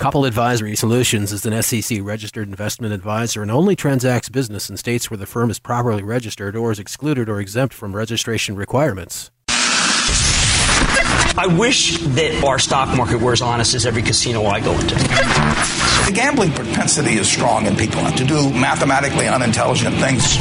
Couple Advisory Solutions is an SEC registered investment advisor and only transacts business in states where the firm is properly registered or is excluded or exempt from registration requirements. I wish that our stock market were as honest as every casino I go into. The gambling propensity is strong in people to do mathematically unintelligent things.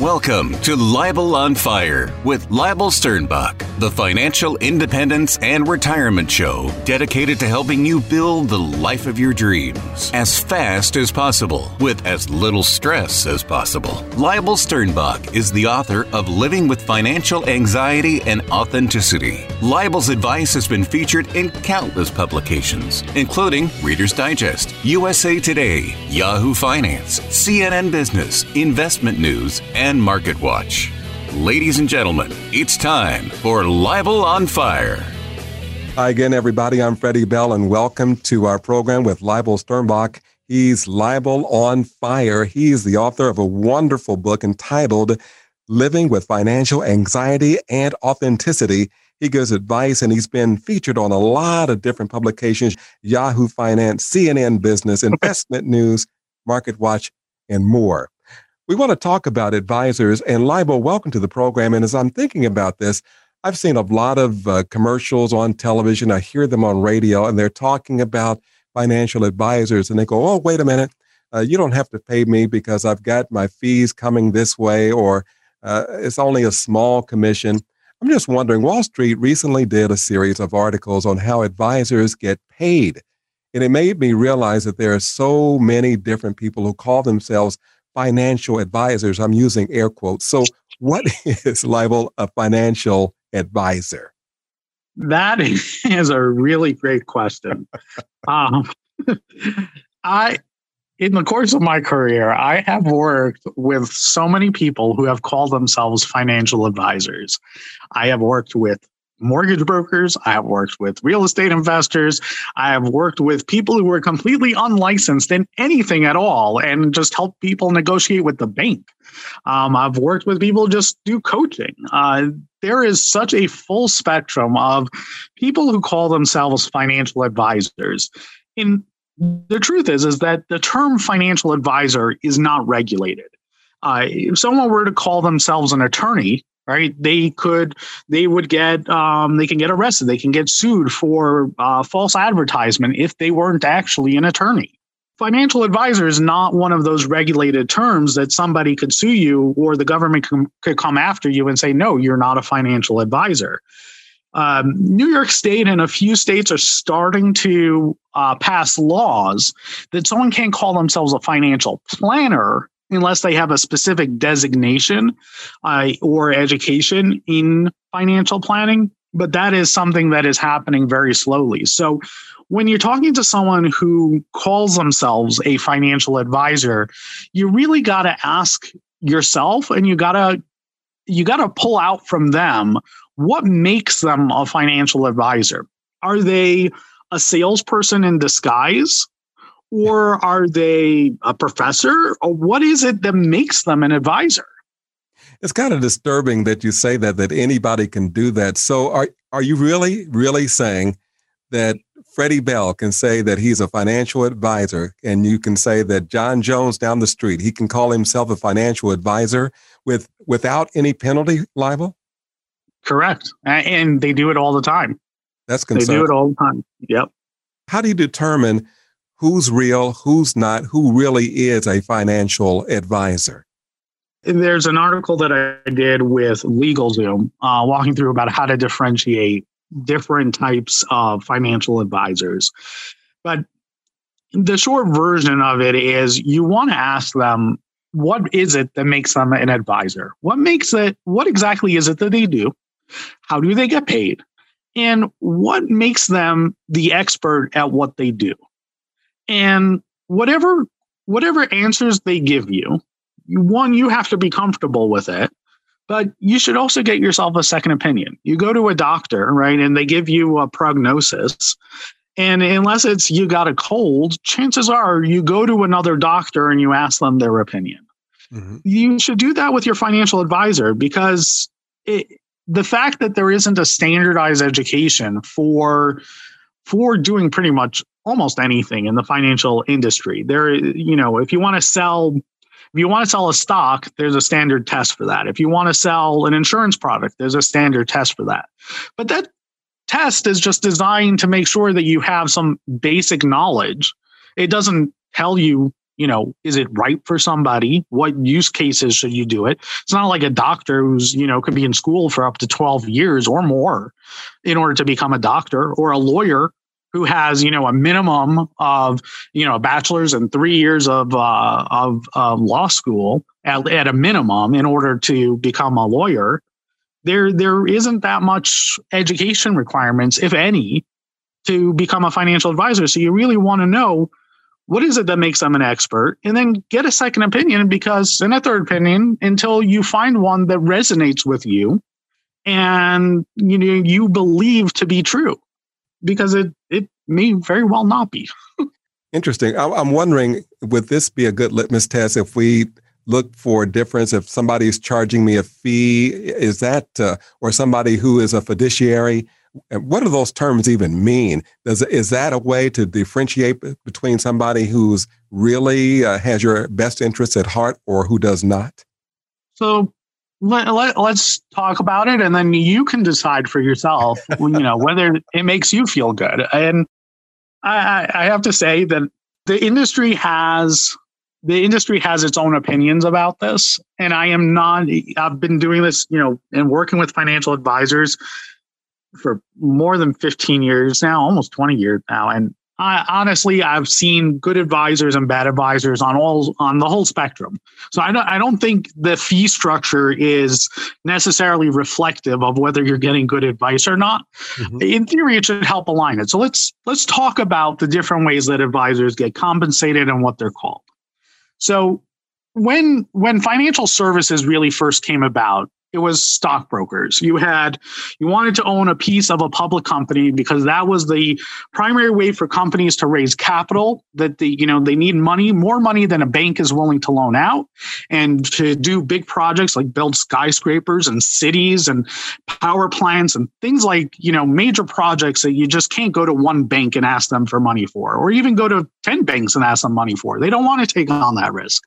Welcome to Leibel on Fire with Leibel Sternbach, the financial independence and retirement show dedicated to helping you build the life of your dreams as fast as possible with as little stress as possible. Leibel Sternbach is the author of Living with Financial Anxiety and Authenticity. Leibel's advice has been featured in countless publications, including Reader's Digest, USA Today, Yahoo Finance, CNN Business, Investment News, and and Market Watch. Ladies and gentlemen, it's time for Leibel on Fire. Hi again, everybody. I'm Freddie Bell, and welcome to our program with Leibel Sternbach. He's Leibel on Fire. He's the author of a wonderful book entitled Living with Financial Anxiety and Authenticity. He gives advice and he's been featured on a lot of different publications Yahoo Finance, CNN Business, Investment News, Market Watch, and more. We want to talk about advisors. And Leibel, welcome to the program. And as I'm thinking about this, I've seen a lot of uh, commercials on television. I hear them on radio, and they're talking about financial advisors. And they go, oh, wait a minute. Uh, you don't have to pay me because I've got my fees coming this way, or uh, it's only a small commission. I'm just wondering, Wall Street recently did a series of articles on how advisors get paid. And it made me realize that there are so many different people who call themselves financial advisors. I'm using air quotes. So, what is Leibel a financial advisor? That is a really great question. um, I, in the course of my career, I have worked with so many people who have called themselves financial advisors. I have worked with mortgage brokers. I have worked with real estate investors. I have worked with people who were completely unlicensed in anything at all and just help people negotiate with the bank. Um, I've worked with people just do coaching. Uh, there is such a full spectrum of people who call themselves financial advisors. In the truth is, is that the term financial advisor is not regulated. Uh, if someone were to call themselves an attorney, right? They could they would get um, they can get arrested. They can get sued for uh, false advertisement if they weren't actually an attorney. Financial advisor is not one of those regulated terms that somebody could sue you or the government can, could come after you and say no you're not a financial advisor. Um, New York State and a few states are starting to uh, pass laws that someone can't call themselves a financial planner unless they have a specific designation uh, or education in financial planning. But that is something that is happening very slowly. So when you're talking to someone who calls themselves a financial advisor, you really got to ask yourself and you got to you got to pull out from them what makes them a financial advisor. Are they a salesperson in disguise? Or are they a professor? Or what is it that makes them an advisor? It's kind of disturbing that you say that that anybody can do that. So are are you really really saying that Freddie Bell can say that he's a financial advisor and you can say that John Jones down the street he can call himself a financial advisor with without any penalty Leibel correct. And they do it all the time. That's concerning. they do it all the time. Yep. How do you determine who's real, who's not, who really is a financial advisor. There's an article that I did with LegalZoom, uh, walking through about how to differentiate different types of financial advisors. But the short version of it is you want to ask them what is it that makes them an advisor? What makes it, what exactly is it that they do? How do they get paid? And what makes them the expert at what they do? And whatever whatever answers they give you, one you have to be comfortable with it, but you should also get yourself a second opinion. You go to a doctor, right, and they give you a prognosis. And unless it's you got a cold, chances are you go to another doctor and you ask them their opinion. Mm-hmm. You should do that with your financial advisor because it, the fact that there isn't a standardized education for for doing pretty much almost anything in the financial industry. There, you know, if you want to sell, if you want to sell a stock, there's a standard test for that. If you want to sell an insurance product, there's a standard test for that. But that test is just designed to make sure that you have some basic knowledge. It doesn't tell you, you know, is it right for somebody? What use cases should you do it? It's not like a doctor who's, you know, could be in school for up to 12 years or more in order to become a doctor or a lawyer who has you know a minimum of you know a bachelor's and three years of uh, of uh, law school at, at a minimum in order to become a lawyer there there isn't that much education requirements if any to become a financial advisor so you really want to know what is it that makes them an expert? And then get a second opinion because in a third opinion until you find one that resonates with you and you know you believe to be true because it it may very well not be. Interesting. I'm wondering would this be a good litmus test if we look for a difference? If somebody's charging me a fee is that uh, or somebody who is a fiduciary what do those terms even mean? Does, is that a way to differentiate between somebody who's really uh, has your best interests at heart or who does not? So let, let, us talk about it and then you can decide for yourself you know whether it makes you feel good. And I, I have to say that the industry has the industry has its own opinions about this and i am not i've been doing this you know and working with financial advisors for more than 15 years now almost 20 years now. And I, honestly i've seen good advisors and bad advisors on all on the whole spectrum. So i don't i don't think the fee structure is necessarily reflective of whether you're getting good advice or not. Mm-hmm. in theory it should help align it. So let's let's talk about the different ways that advisors get compensated and what they're called. So when when financial services really first came about, it was stockbrokers. You had you wanted to own a piece of a public company because that was the primary way for companies to raise capital that the you know they need money, more money than a bank is willing to loan out and to do big projects like build skyscrapers and cities and power plants and things like, you know, major projects that you just can't go to one bank and ask them for money for or even go to 10 banks and ask them money for. They don't want to take on that risk.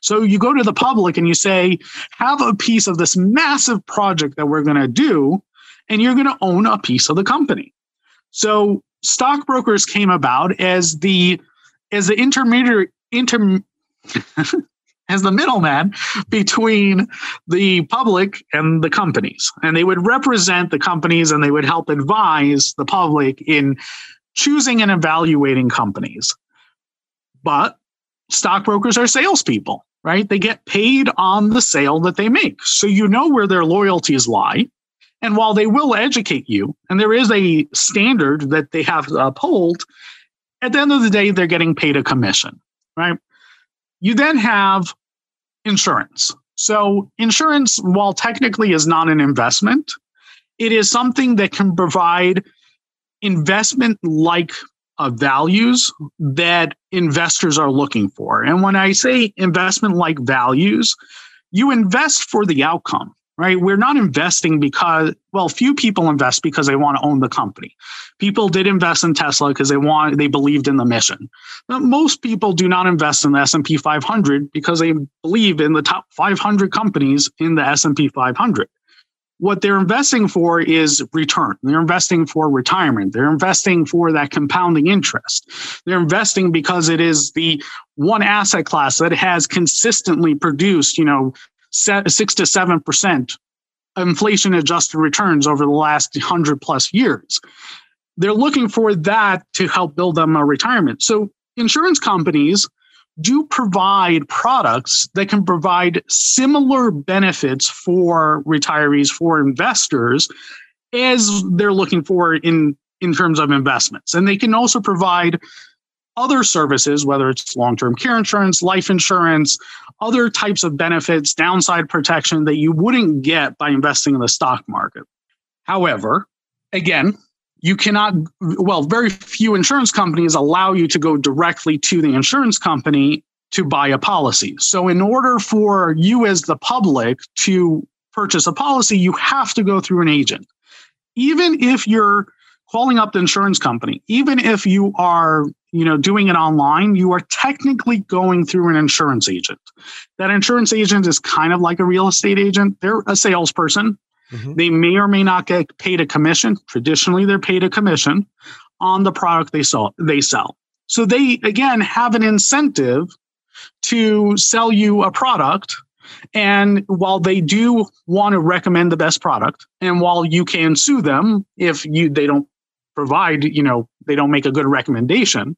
So you go to the public and you say, have a piece of this massive project that we're going to do, and you're going to own a piece of the company. So stockbrokers came about as the as the intermediary inter as the middleman between the public and the companies. And they would represent the companies and they would help advise the public in choosing and evaluating companies. But stockbrokers are salespeople right? They get paid on the sale that they make. So you know where their loyalties lie. And while they will educate you, and there is a standard that they have to uphold, at the end of the day, they're getting paid a commission, right? You then have insurance. So, insurance, while technically is not an investment, it is something that can provide investment like uh, values that investors are looking for. And when I say investment like values, you invest for the outcome, right? We're not investing because, well, few people invest because they want to own the company. People did invest in Tesla because they want, they believed in the mission. But most people do not invest in the S&P 500 because they believe in the top 500 companies in the S&P 500 what they're investing for is return. They're investing for retirement. They're investing for that compounding interest. They're investing because it is the one asset class that has consistently produced, you know, six to seven percent inflation adjusted returns over the last hundred plus years. They're looking for that to help build them a retirement. So insurance companies do provide products that can provide similar benefits for retirees, for investors, as they're looking for in, in terms of investments. And they can also provide other services, whether it's long term care insurance, life insurance, other types of benefits, downside protection that you wouldn't get by investing in the stock market. However, again, you cannot well very few insurance companies allow you to go directly to the insurance company to buy a policy so in order for you as the public to purchase a policy you have to go through an agent even if you're calling up the insurance company, even if you are, you know, doing it online, you are technically going through an insurance agent. That insurance agent is kind of like a real estate agent. They're a salesperson. Mm-hmm. They may or may not get paid a commission. Traditionally, they're paid a commission on the product they sell. They sell. So they again have an incentive to sell you a product. And while they do want to recommend the best product, and while you can sue them if you they don't provide, you know, they don't make a good recommendation,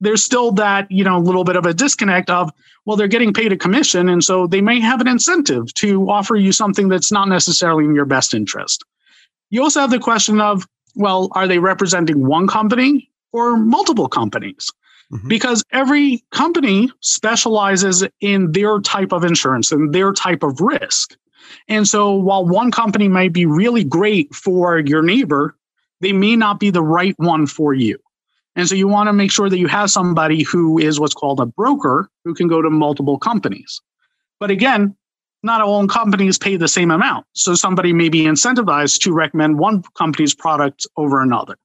there's still that, you know, a little bit of a disconnect of, well, they're getting paid a commission. And so they may have an incentive to offer you something that's not necessarily in your best interest. You also have the question of, well, are they representing one company or multiple companies? Mm-hmm. Because every company specializes in their type of insurance and their type of risk. And so while one company might be really great for your neighbor, they may not be the right one for you. And so you want to make sure that you have somebody who is what's called a broker who can go to multiple companies. But again, not all companies pay the same amount. So somebody may be incentivized to recommend one company's product over another.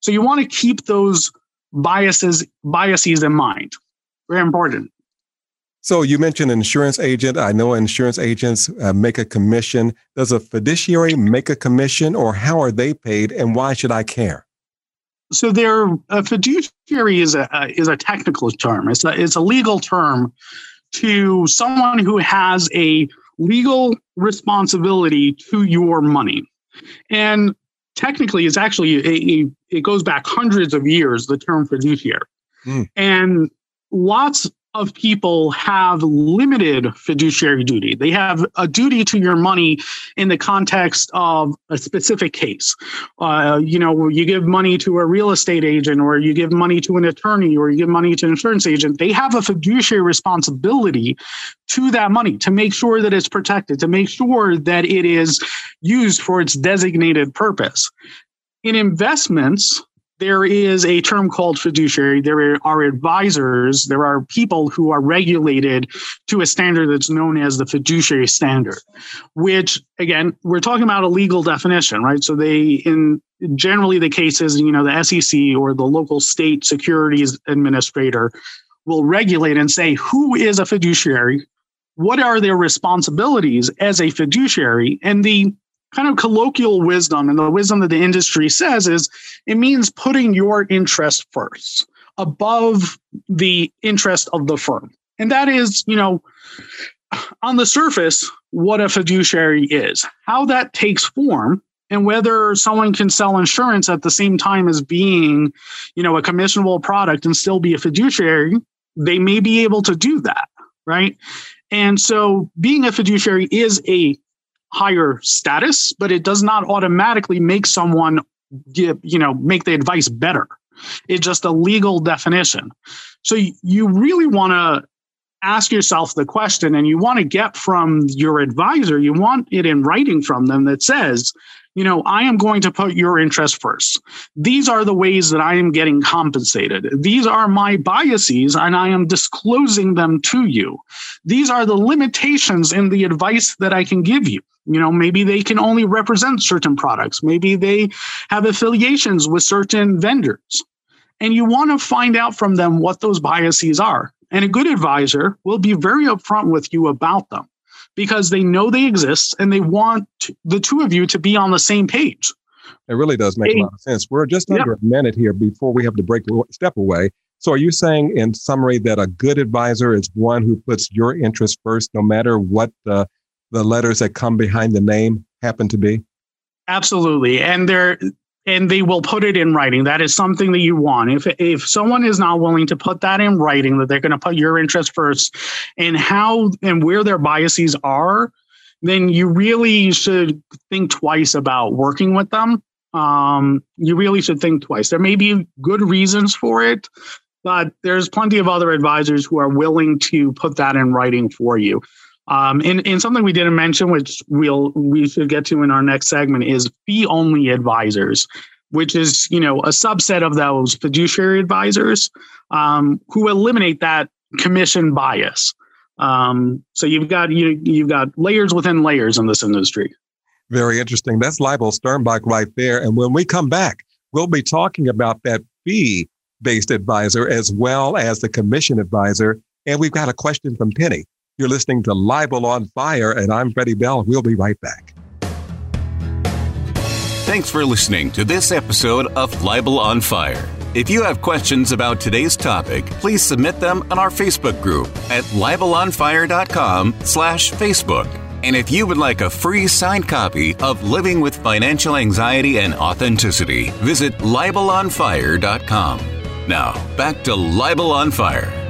So you want to keep those biases biases in mind. Very important. So you mentioned insurance agent. I know insurance agents uh, make a commission. Does a fiduciary make a commission, or how are they paid, and why should I care? So there, a fiduciary is a is a technical term. It's a it's a legal term to someone who has a legal responsibility to your money, and technically, it's actually a, it goes back hundreds of years. The term fiduciary, mm. and lots of people have limited fiduciary duty. They have a duty to your money in the context of a specific case. Uh, you know, you give money to a real estate agent, or you give money to an attorney, or you give money to an insurance agent. They have a fiduciary responsibility to that money to make sure that it's protected, to make sure that it is used for its designated purpose. In investments, there is a term called fiduciary. There are advisors. There are people who are regulated to a standard that's known as the fiduciary standard, which again, we're talking about a legal definition, right? So they, in generally the cases, you know, the SEC or the local state securities administrator will regulate and say who is a fiduciary, what are their responsibilities as a fiduciary, and the kind of colloquial wisdom and the wisdom that the industry says is it means putting your interest first above the interest of the firm. And that is, you know, on the surface, what a fiduciary is, how that takes form, and whether someone can sell insurance at the same time as being, you know, a commissionable product and still be a fiduciary, they may be able to do that, right? And so being a fiduciary is a higher status, but it does not automatically make someone you know, make the advice better. It's just a legal definition. So you really want to ask yourself the question and you want to get from your advisor, you want it in writing from them that says, you know, I am going to put your interest first. These are the ways that I am getting compensated. These are my biases, and I am disclosing them to you. These are the limitations in the advice that I can give you. You know, maybe they can only represent certain products. Maybe they have affiliations with certain vendors. And you want to find out from them what those biases are. And a good advisor will be very upfront with you about them because they know they exist and they want the two of you to be on the same page. It really does make a lot of sense. We're just under a minute here before we have to break step away. So, are you saying, in summary, that a good advisor is one who puts your interest first, no matter what the, the letters that come behind the name happen to be? Absolutely, and they're and they will put it in writing. That is something that you want. If if someone is not willing to put that in writing, that they're going to put your interest first, and how and where their biases are, then you really should think twice about working with them. Um, you really should think twice. There may be good reasons for it, but there's plenty of other advisors who are willing to put that in writing for you. Um, and, and something we didn't mention, which we'll we should get to in our next segment, is fee only advisors, which is you know a subset of those fiduciary advisors um, who eliminate that commission bias. Um, so you've got you you've got layers within layers in this industry. Very interesting. That's Leibel Sternbach right there. And when we come back, we'll be talking about that fee based advisor as well as the commission advisor. And we've got a question from Penny. You're listening to Leibel on Fire, and I'm Freddie Bell. We'll be right back. Thanks for listening to this episode of Leibel on Fire. If you have questions about today's topic, please submit them on our Facebook group at leibelonfire.com slash Facebook. And if you would like a free signed copy of Living with Financial Anxiety and Authenticity, visit leibelonfire.com. Now, back to Leibel on Fire.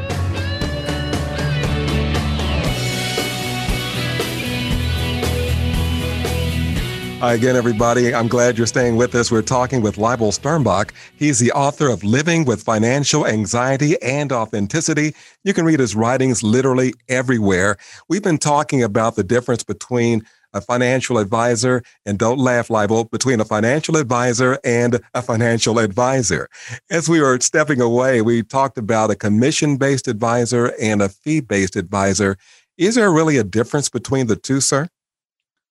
Hi again, everybody. I'm glad you're staying with us. We're talking with Leibel Sternbach. He's the author of Living with Financial Anxiety and Authenticity. You can read his writings literally everywhere. We've been talking about the difference between a financial advisor, and don't laugh, Leibel, between a financial advisor and a financial advisor. As we were stepping away, we talked about a commission based advisor and a fee based advisor. Is there really a difference between the two, sir?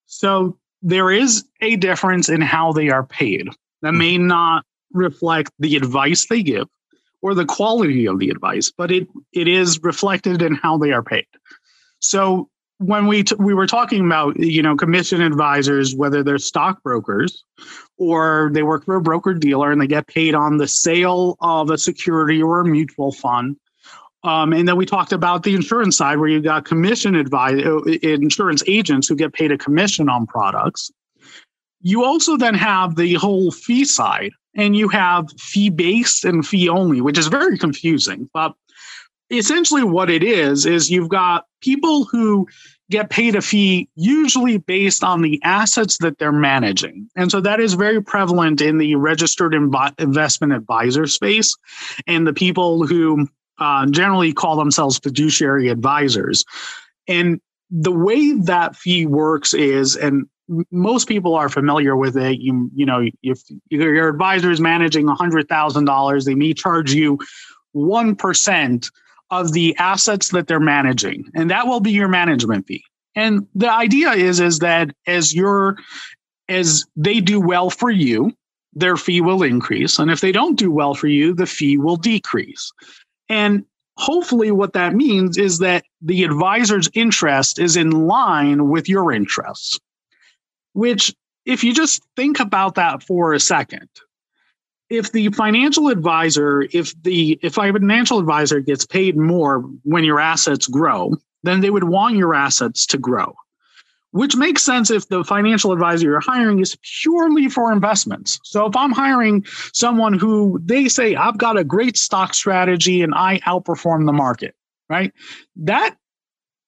So, there is a difference in how they are paid that hmm. may not reflect the advice they give or the quality of the advice, but it it is reflected in how they are paid. So when we t- we were talking about you know commission advisors, whether they're stockbrokers or they work for a broker dealer and they get paid on the sale of a security or a mutual fund, um, and then we talked about the insurance side where you've got commission advice, uh, insurance agents who get paid a commission on products. You also then have the whole fee side, and you have fee based and fee only, which is very confusing. But essentially, what it is, is you've got people who get paid a fee usually based on the assets that they're managing. And so that is very prevalent in the registered investment advisor space and the people who uh, generally call themselves fiduciary advisors. And the way that fee works is, and most people are familiar with it. You you know, if your advisor is managing hundred thousand dollars, they may charge you one percent of the assets that they're managing, and that will be your management fee. And the idea is is that as your as they do well for you, their fee will increase, and if they don't do well for you, the fee will decrease. And hopefully, what that means is that the advisor's interest is in line with your interests, which, if you just think about that for a second, if the financial advisor, if the if a financial advisor gets paid more when your assets grow, then they would want your assets to grow which makes sense if the financial advisor you're hiring is purely for investments. So if I'm hiring someone who they say, I've got a great stock strategy and I outperform the market, right? That,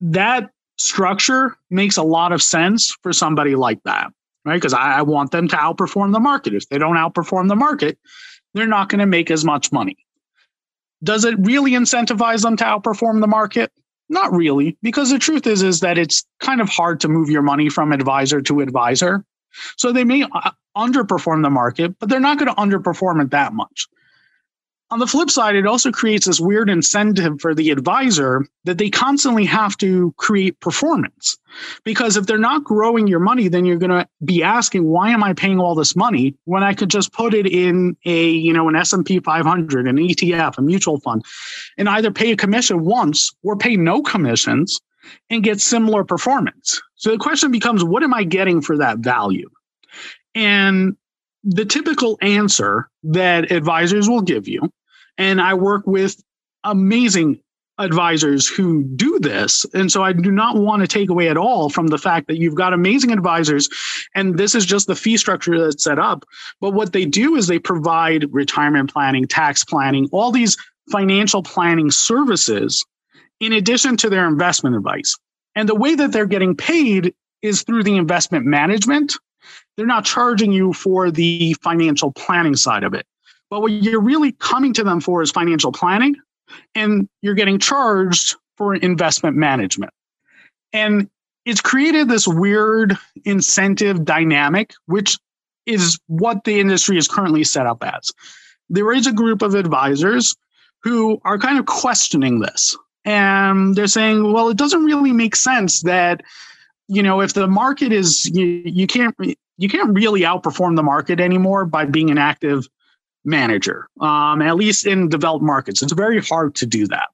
that structure makes a lot of sense for somebody like that, right? Because I, I want them to outperform the market. If they don't outperform the market, they're not going to make as much money. Does it really incentivize them to outperform the market? Not really, because the truth is is that it's kind of hard to move your money from advisor to advisor. So they may uh, underperform the market, but they're not going to underperform it that much. On the flip side, it also creates this weird incentive for the advisor that they constantly have to create performance. Because if they're not growing your money, then you're going to be asking, why am I paying all this money when I could just put it in a, you know, an S&P 500, an ETF, a mutual fund, and either pay a commission once or pay no commissions and get similar performance. So the question becomes, what am I getting for that value? And the typical answer that advisors will give you, and I work with amazing advisors who do this. And so I do not want to take away at all from the fact that you've got amazing advisors and this is just the fee structure that's set up. But what they do is they provide retirement planning, tax planning, all these financial planning services in addition to their investment advice. And the way that they're getting paid is through the investment management they're not charging you for the financial planning side of it. But what you're really coming to them for is financial planning, and you're getting charged for investment management. And it's created this weird incentive dynamic, which is what the industry is currently set up as. There is a group of advisors who are kind of questioning this. And they're saying, well, it doesn't really make sense that you know, if the market is you, you can't you can't really outperform the market anymore by being an active manager. Um, at least in developed markets, it's very hard to do that.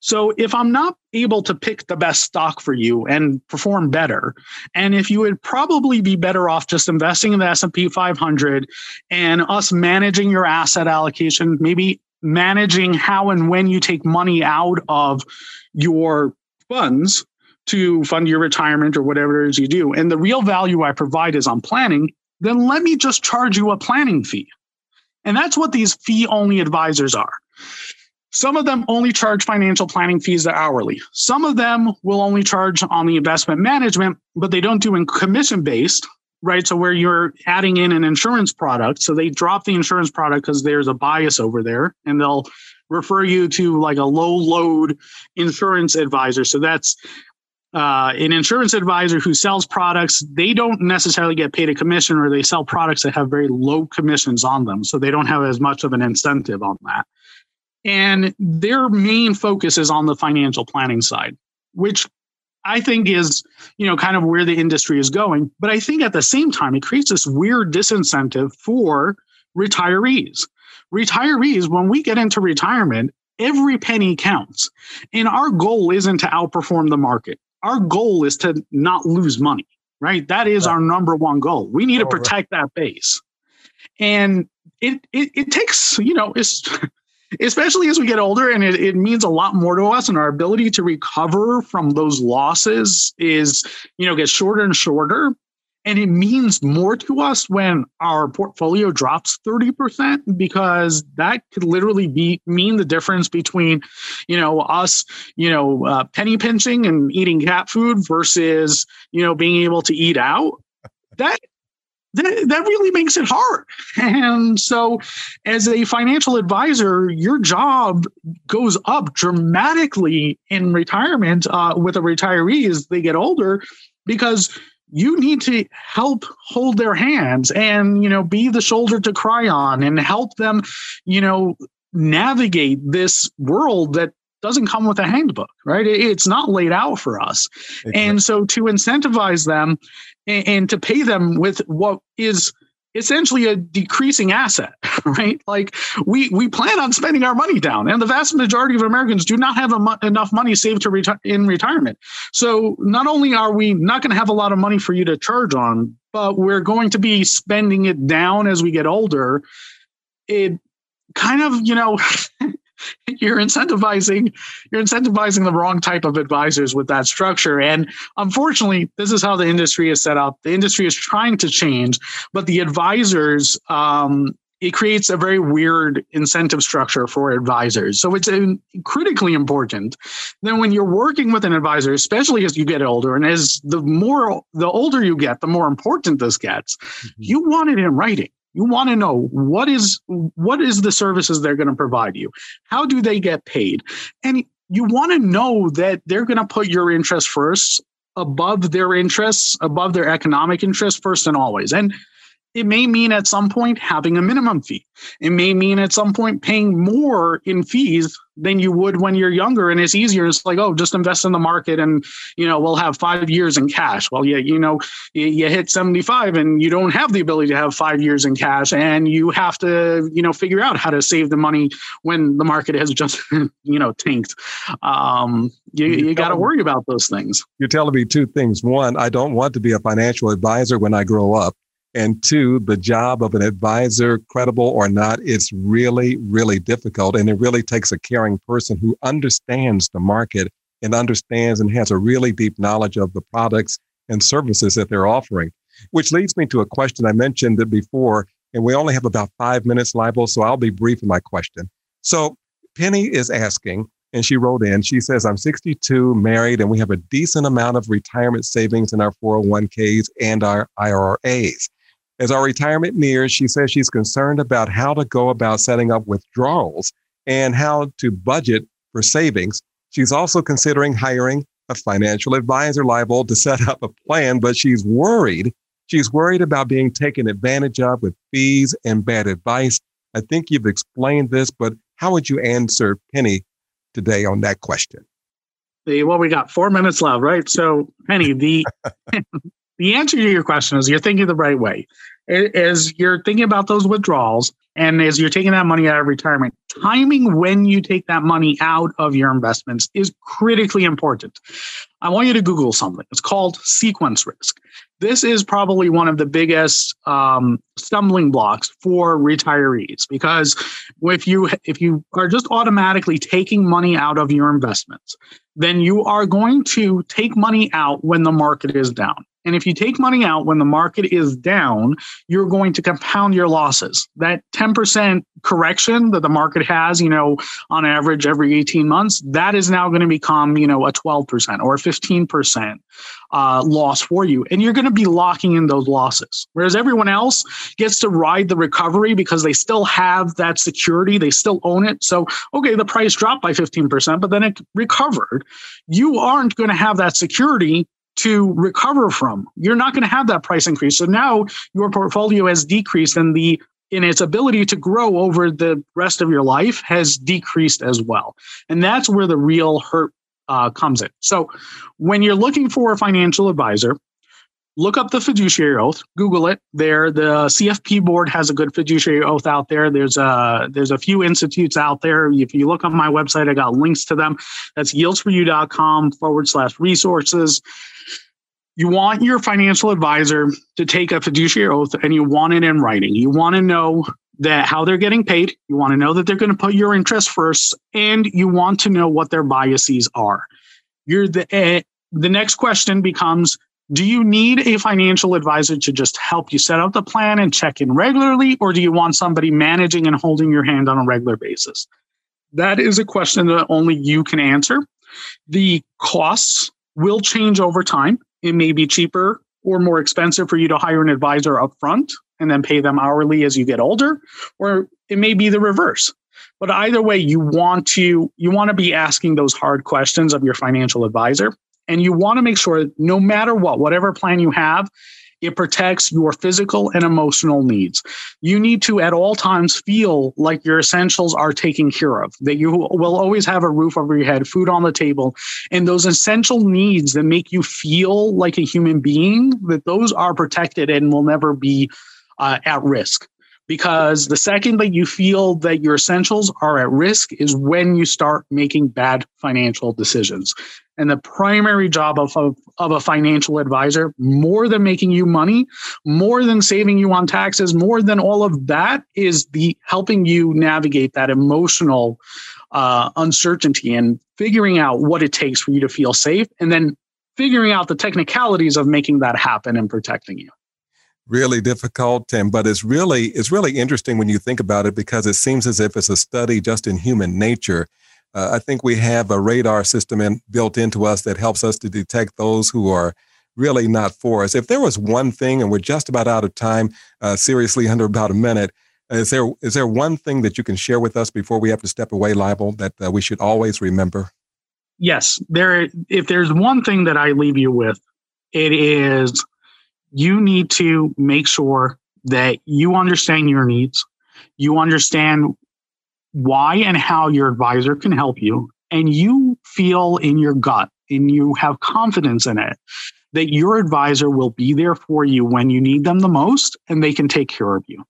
So if I'm not able to pick the best stock for you and perform better, and if you would probably be better off just investing in the S&P 500 and us managing your asset allocation, maybe managing how and when you take money out of your funds to fund your retirement or whatever it is you do, and the real value I provide is on planning, then let me just charge you a planning fee. And that's what these fee only advisors are. Some of them only charge financial planning fees that hourly. Some of them will only charge on the investment management, but they don't do in commission based, right? So where you're adding in an insurance product. So they drop the insurance product because there's a bias over there and they'll refer you to like a low load insurance advisor. So that's uh, an insurance advisor who sells products, they don't necessarily get paid a commission or they sell products that have very low commissions on them. So they don't have as much of an incentive on that. And their main focus is on the financial planning side, which I think is, you know, kind of where the industry is going. But I think at the same time, it creates this weird disincentive for retirees. Retirees, when we get into retirement, every penny counts. And our goal isn't to outperform the market our goal is to not lose money, right? That is right. our number one goal. We need to protect right. that base. And it, it, it takes, you know, especially as we get older and it, it means a lot more to us and our ability to recover from those losses is, you know, gets shorter and shorter. And it means more to us when our portfolio drops 30% because that could literally be mean the difference between, you know, us, you know, uh, penny pinching and eating cat food versus, you know, being able to eat out. That that, that really makes it hard. And so, as a financial advisor, your job goes up dramatically in retirement uh, with a retiree as they get older because you need to help hold their hands and you know be the shoulder to cry on and help them you know navigate this world that doesn't come with a handbook right it's not laid out for us exactly. and so to incentivize them and, and to pay them with what is essentially a decreasing asset, right? Like we we plan on spending our money down, and the vast majority of Americans do not have mo- enough money saved to reti- in retirement. So not only are we not going to have a lot of money for you to charge on, but we're going to be spending it down as we get older. It kind of you know you're incentivizing you're incentivizing the wrong type of advisors with that structure and unfortunately this is how the industry is set up the industry is trying to change but the advisors um, it creates a very weird incentive structure for advisors. So it's critically important that when you're working with an advisor, especially as you get older, and as the more the older you get, the more important this gets. Mm-hmm. You want it in writing. You want to know what is what is the services they're going to provide you? How do they get paid? And you want to know that they're going to put your interest first above their interests, above their economic interests first and always. And it may mean at some point having a minimum fee. It may mean at some point paying more in fees than you would when you're younger and it's easier. It's like, oh, just invest in the market and, you know, we'll have five years in cash. Well, yeah, you know, you hit 75 and you don't have the ability to have five years in cash and you have to, you know, figure out how to save the money when the market has just, you know, tanked. Um, you, you got to worry about those things. You're telling me two things. One, I don't want to be a financial advisor when I grow up. And two, the job of an advisor, credible or not, it's really, really difficult. And it really takes a caring person who understands the market and understands and has a really deep knowledge of the products and services that they're offering. Which leads me to a question I mentioned before, and we only have about five minutes, Leibel, so I'll be brief in my question. So Penny is asking, and she wrote in, she says, I'm 62, married, and we have a decent amount of retirement savings in our 401ks and our IRAs. As our retirement nears, she says she's concerned about how to go about setting up withdrawals and how to budget for savings. She's also considering hiring a financial advisor Leibel to set up a plan, but she's worried. She's worried about being taken advantage of with fees and bad advice. I think you've explained this, but how would you answer Penny today on that question? well, we got four minutes left, right? So, Penny, the the answer to your question is you're thinking the right way. As you're thinking about those withdrawals, and as you're taking that money out of retirement, timing when you take that money out of your investments is critically important. I want you to Google something. It's called sequence risk. This is probably one of the biggest um, stumbling blocks for retirees because if you if you are just automatically taking money out of your investments, then you are going to take money out when the market is down. And if you take money out when the market is down, you're going to compound your losses. That 10% correction that the market has, you know, on average every 18 months, that is now going to become, you know, a 12% or a 15% uh, loss for you. And you're going to be locking in those losses. Whereas everyone else gets to ride the recovery because they still have that security, they still own it. So, okay, the price dropped by 15%, but then it recovered. You aren't going to have that security to recover from. You're not going to have that price increase. So now your portfolio has decreased and the in its ability to grow over the rest of your life has decreased as well. And that's where the real hurt uh, comes in. So when you're looking for a financial advisor, look up the fiduciary oath google it. There the cfp board has a good fiduciary oath out there. There's a there's a few institutes out there. If you look on my website i got links to them. That's yieldsforyou.com forward slash resources you want your financial advisor to take a fiduciary oath and you want it in writing. You want to know that how they're getting paid. You want to know that they're going to put your interest first and you want to know what their biases are. You're the uh, the next question becomes do you need a financial advisor to just help you set up the plan and check in regularly or do you want somebody managing and holding your hand on a regular basis? That is a question that only you can answer. The costs will change over time it may be cheaper or more expensive for you to hire an advisor up front and then pay them hourly as you get older, or it may be the reverse. But either way, you want to you want to be asking those hard questions of your financial advisor. And you want to make sure no matter what, whatever plan you have, it protects your physical and emotional needs. You need to at all times feel like your essentials are taken care of, that you will always have a roof over your head, food on the table, and those essential needs that make you feel like a human being, that those are protected and will never be uh, at risk because the second that you feel that your essentials are at risk is when you start making bad financial decisions. And the primary job of, of, of, a financial advisor, more than making you money, more than saving you on taxes, more than all of that, is the helping you navigate that emotional uh, uncertainty and figuring out what it takes for you to feel safe, and then figuring out the technicalities of making that happen and protecting you. Really difficult and but it's really it's really interesting when you think about it because it seems as if it's a study just in human nature uh, i think we have a radar system in, built into us that helps us to detect those who are really not for us. If there was one thing and we're just about out of time uh, seriously under about a minute is there is there one thing that you can share with us before we have to step away Leibel that uh, we should always remember? Yes. There if there's one thing that i leave you with it is you need to make sure that you understand your needs, you understand why and how your advisor can help you, and you feel in your gut and you have confidence in it that your advisor will be there for you when you need them the most and they can take care of you.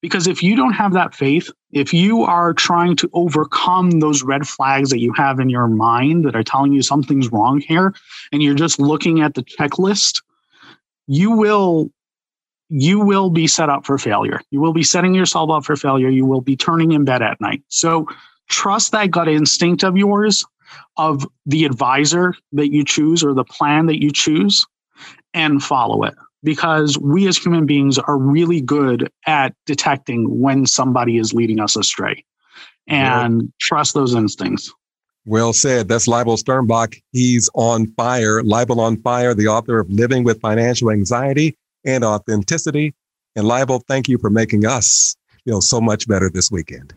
Because if you don't have that faith, if you are trying to overcome those red flags that you have in your mind that are telling you something's wrong here, and you're just looking at the checklist you will you will be set up for failure. You will be setting yourself up for failure. You will be turning in bed at night. So trust that gut instinct of yours of the advisor that you choose or the plan that you choose and follow it because we as human beings are really good at detecting when somebody is leading us astray and yeah. trust those instincts. Well said. That's Leibel Sternbach. He's on fire. Leibel on fire, the author of Living with Financial Anxiety and Authenticity. And Leibel, thank you for making us feel so much better this weekend.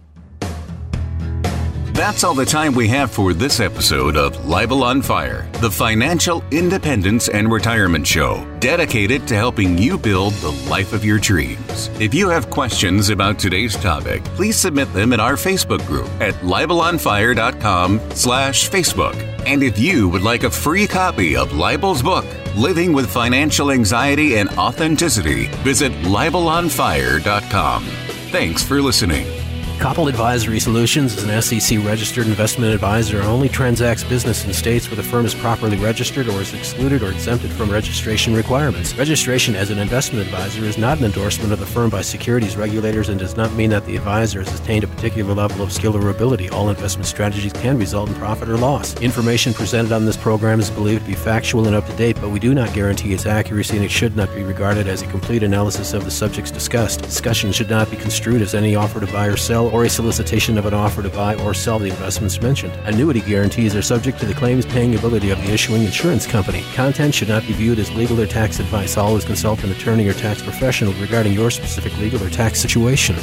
That's all the time we have for this episode of Leibel on Fire, the financial independence and retirement show dedicated to helping you build the life of your dreams. If you have questions about today's topic, please submit them in our Facebook group at leibelonfire.com slash Facebook. And if you would like a free copy of Leibel's book, Living with Financial Anxiety and Authenticity, visit leibelonfire.com. Thanks for listening. Copple Advisory Solutions is an SEC registered investment advisor and only transacts business in states where the firm is properly registered or is excluded or exempted from registration requirements. Registration as an investment advisor is not an endorsement of the firm by securities regulators and does not mean that the advisor has attained a particular level of skill or ability. All investment strategies can result in profit or loss. Information presented on this program is believed to be factual and up to date, but we do not guarantee its accuracy and it should not be regarded as a complete analysis of the subjects discussed. Discussion should not be construed as any offer to buy or sell or a solicitation of an offer to buy or sell the investments mentioned. Annuity guarantees are subject to the claims paying ability of the issuing insurance company. Content should not be viewed as legal or tax advice. Always consult an attorney or tax professional regarding your specific legal or tax situation.